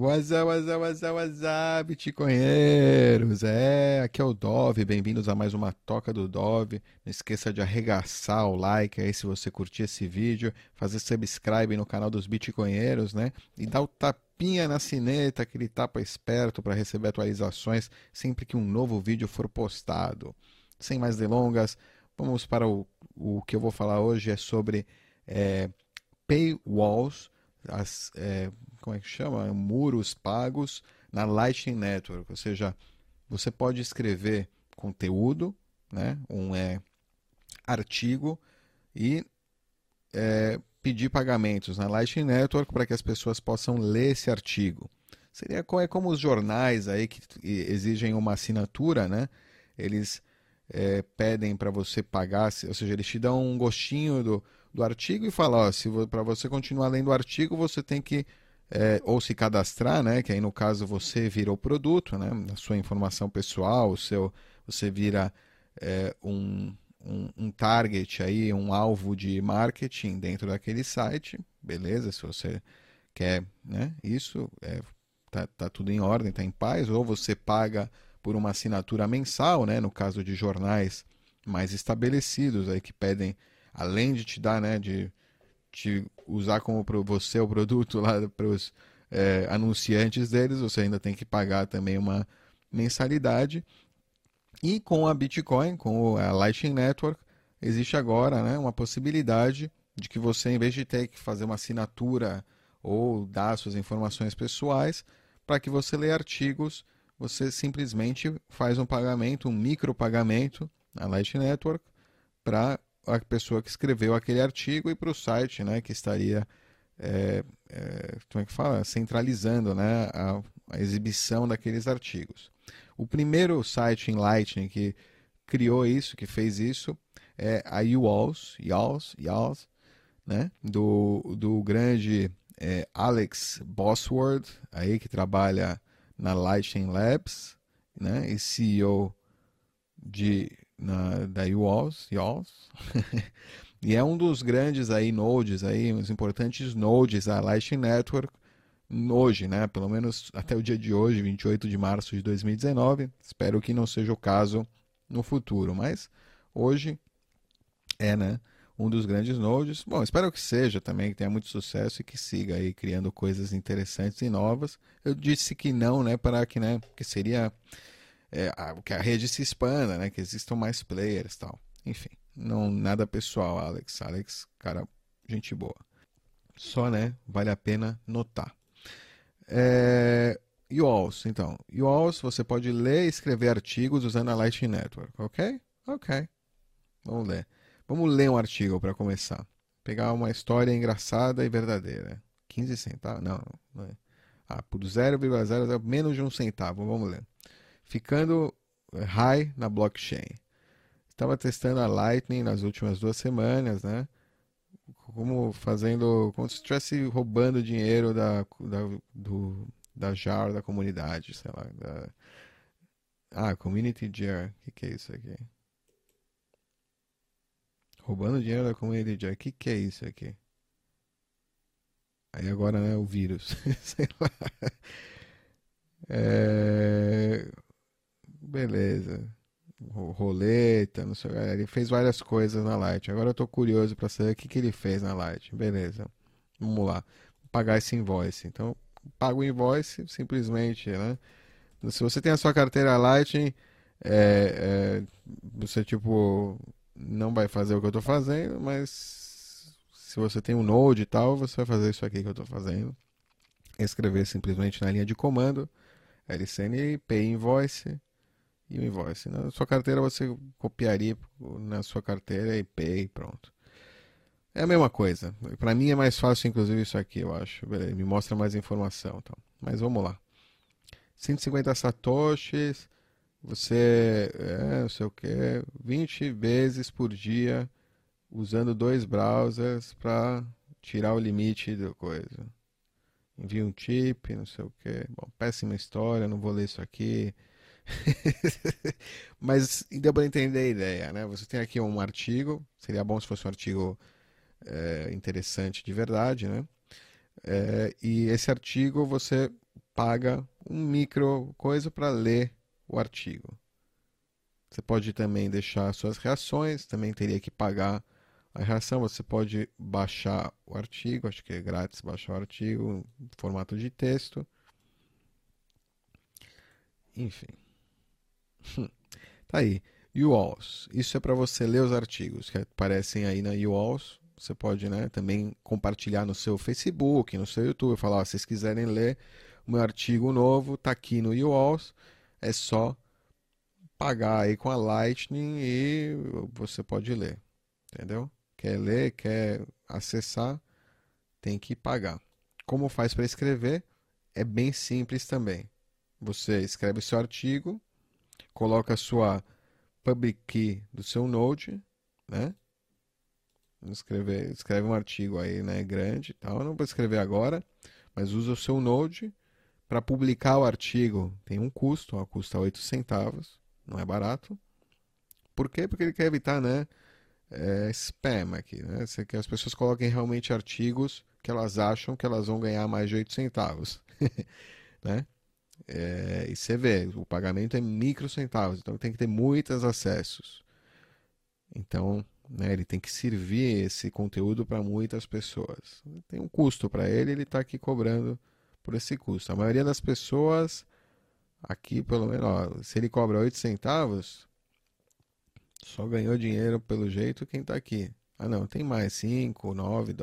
What's up, what's up, what's up, what's up, bitcoinheiros? É, aqui é o Dove, bem-vindos a mais uma Toca do Dove. Não esqueça de arregaçar o like aí se você curtir esse vídeo, fazer subscribe no canal dos bitcoinheiros, né? E dar o tapinha na sineta, aquele tapa esperto para receber atualizações sempre que um novo vídeo for postado. Sem mais delongas, vamos para o, o que eu vou falar hoje, é sobre é, paywalls, as... É, como é que chama? Muros pagos na Lightning Network. Ou seja, você pode escrever conteúdo, né? um é, artigo, e é, pedir pagamentos na Lightning Network para que as pessoas possam ler esse artigo. Seria é como os jornais aí que exigem uma assinatura, né? Eles é, pedem para você pagar, ou seja, eles te dão um gostinho do, do artigo e falam, se para você continuar lendo o artigo, você tem que é, ou se cadastrar, né? Que aí no caso você vira o produto, né? A sua informação pessoal, o seu, você vira é, um, um, um, target aí, um alvo de marketing dentro daquele site, beleza? Se você quer, né? Isso é, tá, tá tudo em ordem, tá em paz. Ou você paga por uma assinatura mensal, né? No caso de jornais mais estabelecidos aí que pedem, além de te dar, né? De te usar como você o produto lá para os é, anunciantes deles, você ainda tem que pagar também uma mensalidade. E com a Bitcoin, com a Lightning Network, existe agora né, uma possibilidade de que você, em vez de ter que fazer uma assinatura ou dar suas informações pessoais, para que você leia artigos, você simplesmente faz um pagamento, um micropagamento na Lightning Network para a pessoa que escreveu aquele artigo e para o site, né, que estaria é, é, como é que fala, centralizando, né, a, a, exibição daqueles artigos. O primeiro site em Lightning que criou isso, que fez isso, é a UALS, YALS, YALS né, do, do grande é, Alex Bosworth, aí que trabalha na Lightning Labs, né, e CEO de na, da YAWS, YAWS. e é um dos grandes aí nodes, aí, os importantes nodes da Lightning Network hoje, né? Pelo menos até o dia de hoje, 28 de março de 2019. Espero que não seja o caso no futuro, mas hoje é, né? Um dos grandes nodes. Bom, espero que seja também, que tenha muito sucesso e que siga aí criando coisas interessantes e novas. Eu disse que não, né? Para que, né? Que seria é, a, que a rede se expanda, né? Que existam mais players tal. Enfim, não nada pessoal, Alex. Alex, cara, gente boa. Só, né? Vale a pena notar. É, YAWS, então. YAWS, você pode ler e escrever artigos usando a Lightning Network, ok? Ok. Vamos ler. Vamos ler um artigo para começar. Pegar uma história engraçada e verdadeira. 15 centavos? Não, não é. Ah, por 0,00 menos de um centavo. Vamos ler ficando high na blockchain. Estava testando a Lightning nas últimas duas semanas, né? Como fazendo, como se estivesse roubando dinheiro da, da, do, da JAR da comunidade, sei lá. Da... Ah, Community JAR. O que, que é isso aqui? Roubando dinheiro da Community JAR. O que, que é isso aqui? Aí agora, né, o vírus. sei lá. É beleza. Roleta, não sei. Ele fez várias coisas na Light. Agora eu tô curioso para saber o que, que ele fez na Light. Beleza. Vamos lá. Vou pagar esse invoice. Então, pago o invoice simplesmente, né? Se você tem a sua carteira Lightning, é, é, você tipo não vai fazer o que eu estou fazendo, mas se você tem um Node e tal, você vai fazer isso aqui que eu estou fazendo. Escrever simplesmente na linha de comando LCN Pay Invoice e o invoice. Na sua carteira você copiaria na sua carteira e pay, pronto. É a mesma coisa. Para mim é mais fácil, inclusive, isso aqui, eu acho. Me mostra mais informação. Então. Mas vamos lá. 150 satoshis, você, é, não sei o que, 20 vezes por dia, usando dois browsers para tirar o limite da coisa. Envia um chip, não sei o que. Bom, péssima história, não vou ler isso aqui. Mas deu para entender a ideia, né? Você tem aqui um artigo, seria bom se fosse um artigo é, interessante de verdade, né? É, e esse artigo você paga um micro coisa para ler o artigo. Você pode também deixar suas reações, também teria que pagar a reação. Você pode baixar o artigo, acho que é grátis baixar o artigo em formato de texto. Enfim. Tá aí. UALS. Isso é para você ler os artigos que aparecem aí na UALS. Você pode né, também compartilhar no seu Facebook, no seu YouTube, falar, se vocês quiserem ler o meu artigo novo, tá aqui no UALS. É só pagar aí com a Lightning e você pode ler. Entendeu? Quer ler, quer acessar, tem que pagar. Como faz para escrever? É bem simples também. Você escreve seu artigo, coloca a sua public key do seu Node, né? Escreve, escreve um artigo aí, né, grande, tal. Eu não vou escrever agora, mas usa o seu Node para publicar o artigo. Tem um custo, ó, custa 8 centavos não é barato. Por quê? Porque ele quer evitar, né, é, spam aqui, né? Você que as pessoas coloquem realmente artigos que elas acham que elas vão ganhar mais de 8 centavos, né? É, e você vê, o pagamento é micro centavos, então tem que ter muitos acessos. Então, né, ele tem que servir esse conteúdo para muitas pessoas. Tem um custo para ele, ele está aqui cobrando por esse custo. A maioria das pessoas Aqui, pelo menos, ó, se ele cobra 8 centavos, só ganhou dinheiro pelo jeito quem está aqui. Ah, não, tem mais 5, 9,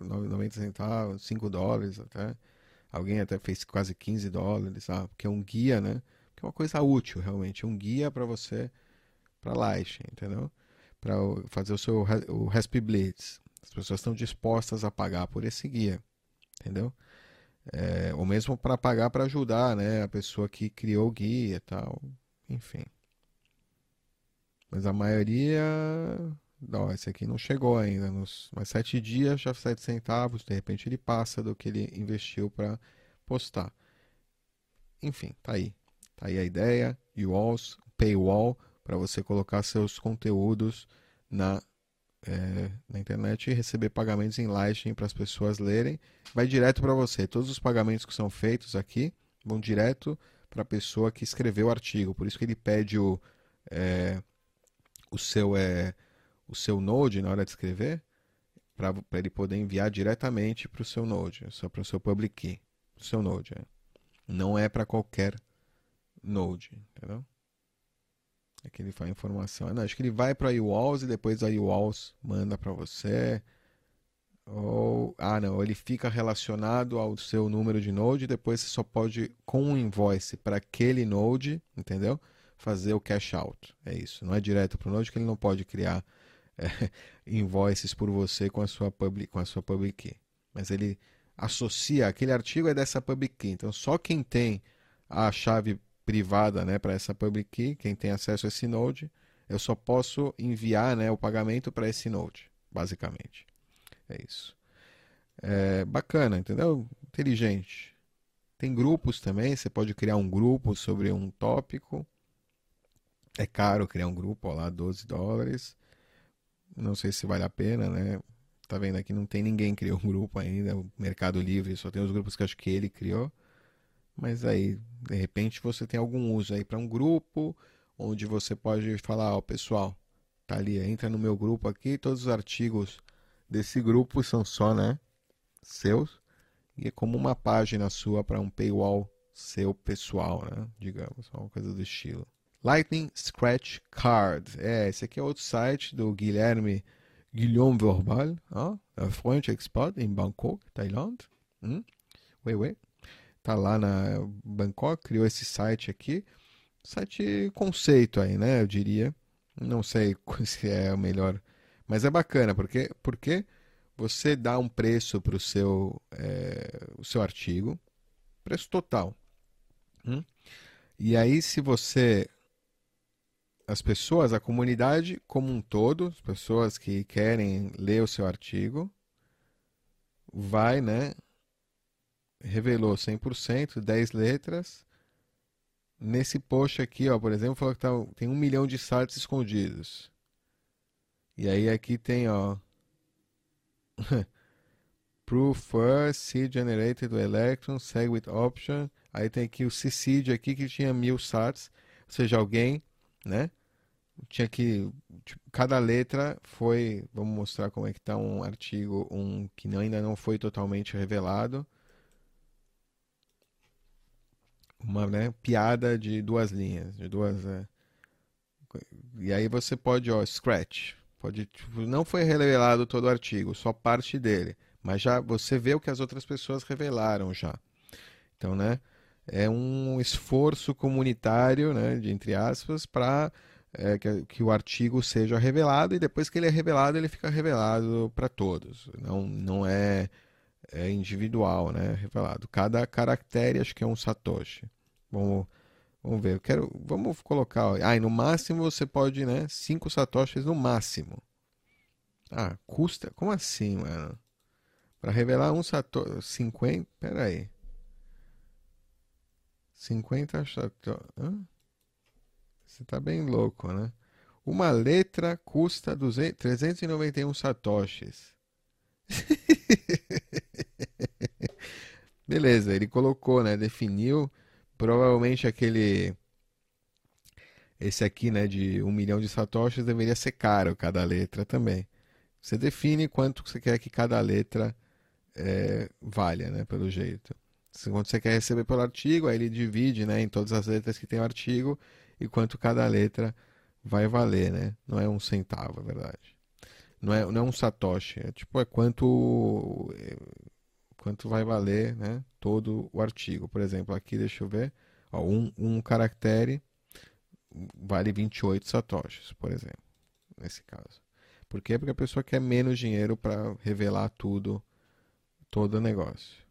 90 centavos, 5 dólares até. Alguém até fez quase 15 dólares, ah, porque é um guia, né? Que é uma coisa útil, realmente. Um guia para você, para Light, entendeu? Para fazer o seu o Rasp Blitz. As pessoas estão dispostas a pagar por esse guia, entendeu? É, ou mesmo para pagar para ajudar né, a pessoa que criou o guia e tal. Enfim. Mas a maioria. Não, esse aqui não chegou ainda. Nos mais sete dias, já sete centavos. De repente ele passa do que ele investiu para postar. Enfim, tá aí. Tá aí a ideia. UWalls, paywall, para você colocar seus conteúdos na é, na internet e receber pagamentos em Lightning para as pessoas lerem. Vai direto para você. Todos os pagamentos que são feitos aqui vão direto para a pessoa que escreveu o artigo. Por isso que ele pede o, é, o, seu, é, o seu Node na hora de escrever, para ele poder enviar diretamente para o seu Node, só para o seu public key. O seu Node. É. Não é para qualquer Node, entendeu? É que ele faz informação. Não, acho que ele vai para a iWalls e depois a iWalls manda para você. Ou, ah, não, ele fica relacionado ao seu número de node e depois você só pode, com um invoice para aquele node, entendeu? Fazer o cash out. É isso. Não é direto para o node que ele não pode criar é, invoices por você com a sua public, com a sua public key. Mas ele associa aquele artigo é dessa public key. Então só quem tem a chave privada né, para essa public key, quem tem acesso a esse node, eu só posso enviar né, o pagamento para esse node, basicamente. É isso. É bacana, entendeu? Inteligente. Tem grupos também, você pode criar um grupo sobre um tópico. É caro criar um grupo, ó lá, 12 dólares. Não sei se vale a pena, né? Tá vendo aqui, não tem ninguém que criou um grupo ainda. O Mercado Livre só tem os grupos que acho que ele criou. Mas aí, de repente, você tem algum uso aí para um grupo, onde você pode falar, ó, pessoal, tá ali, entra no meu grupo aqui, todos os artigos desse grupo são só, né, seus, e é como uma página sua para um paywall seu pessoal, né, digamos, uma coisa do estilo. Lightning Scratch Card. É, esse aqui é outro site do Guilherme Guillaume Verbal, ó, é French Expert em Bangkok, Tailândia. Hum? Ué, ué tá lá na Bangkok, criou esse site aqui. Site conceito aí, né? Eu diria. Não sei se é o melhor, mas é bacana, porque, porque você dá um preço para o seu, é, o seu artigo, preço total. Hum? E aí, se você. As pessoas, a comunidade como um todo, as pessoas que querem ler o seu artigo, vai, né, revelou 100%, 10 letras. Nesse post aqui, ó, por exemplo, falou que tá, tem um milhão de sites escondidos. E aí aqui tem, ó. Proof first, seed generated electron, with option. Aí tem aqui o CICID aqui que tinha mil sats, ou seja, alguém, né? Tinha que tipo, cada letra foi, vamos mostrar como é que está um artigo, um que ainda não foi totalmente revelado. Uma né, piada de duas linhas, de duas. É... E aí você pode, ó, scratch. Pode, tipo, não foi revelado todo o artigo, só parte dele. Mas já você vê o que as outras pessoas revelaram já. Então, né? É um esforço comunitário, né, de, entre aspas, para é, que, que, o artigo seja revelado e depois que ele é revelado, ele fica revelado para todos. Não, não é, é, individual, né? Revelado. Cada caractere acho que é um satoshi. Vamos, vamos ver. Eu quero, vamos colocar. Ó. Ah, no máximo você pode, né? 5 satoshis no máximo. Ah, custa? Como assim, mano? Para revelar um satoshi, 50, pera aí. 50 satoshi. Você tá bem louco, né? Uma letra custa 200, 391 satoshis. Beleza, ele colocou, né? Definiu. Provavelmente aquele. Esse aqui, né? De um milhão de satoshis deveria ser caro cada letra também. Você define quanto você quer que cada letra é, valha, né? Pelo jeito. Quanto você quer receber pelo artigo, aí ele divide, né? Em todas as letras que tem o artigo e quanto cada letra vai valer, né? Não é um centavo, é verdade. Não é, não é um satoshi, é tipo é quanto é, quanto vai valer, né? Todo o artigo. Por exemplo, aqui deixa eu ver, ó, um, um caractere vale 28 satoshis, por exemplo, nesse caso. Por quê? Porque a pessoa quer menos dinheiro para revelar tudo, todo o negócio.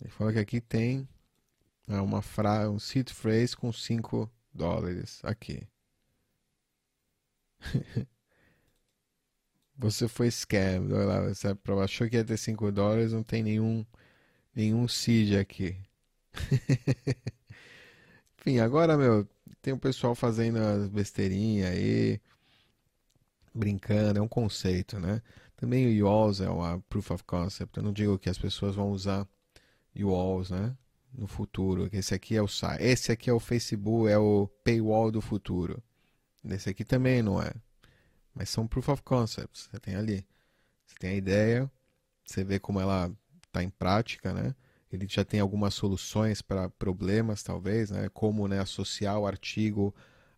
Ele fala que aqui tem é uma frase, um seed phrase com 5 dólares aqui. você foi scam. Você achou que ia ter 5 dólares, não tem nenhum, nenhum seed aqui. Enfim, agora, meu, tem o pessoal fazendo as besteirinhas aí, brincando, é um conceito, né? Também o YOLS é uma proof of concept. Eu não digo que as pessoas vão usar YOLS, né? no futuro. Esse aqui é o site. Esse aqui é o Facebook, é o paywall do futuro. Esse aqui também não é. Mas são proof of concepts. Você tem ali. Você tem a ideia, você vê como ela está em prática, né? Ele já tem algumas soluções para problemas, talvez, né? Como né, associar o artigo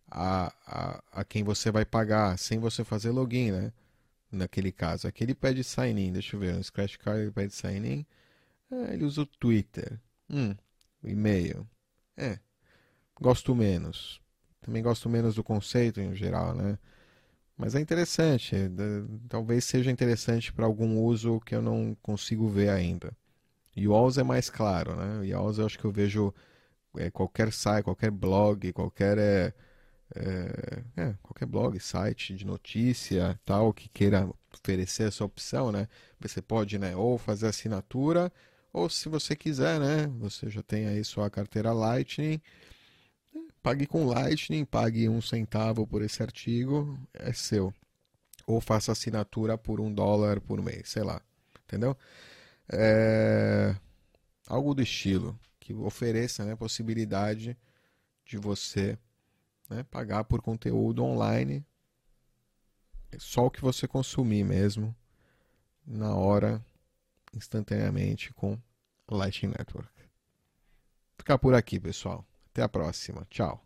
a, a, a quem você vai pagar, sem você fazer login, né? Naquele caso. Aqui ele pede sign-in. Deixa eu ver. No Scratch Card ele pede sign-in. É, ele usa o Twitter. Hum, e-mail. É, gosto menos. Também gosto menos do conceito em geral, né? Mas é interessante. Talvez seja interessante para algum uso que eu não consigo ver ainda. E o Alls é mais claro, né? E o Alls eu acho que eu vejo é, qualquer site, qualquer blog, qualquer é, é, é, qualquer blog, site de notícia, tal, que queira oferecer essa opção, né? Você pode, né, ou fazer assinatura ou se você quiser, né? Você já tem aí sua carteira Lightning. Pague com Lightning, pague um centavo por esse artigo, é seu. Ou faça assinatura por um dólar por mês, sei lá. Entendeu? É... Algo do estilo que ofereça né, a possibilidade de você né, pagar por conteúdo online só o que você consumir mesmo na hora instantaneamente com Lightning Network. Ficar por aqui, pessoal. Até a próxima. Tchau.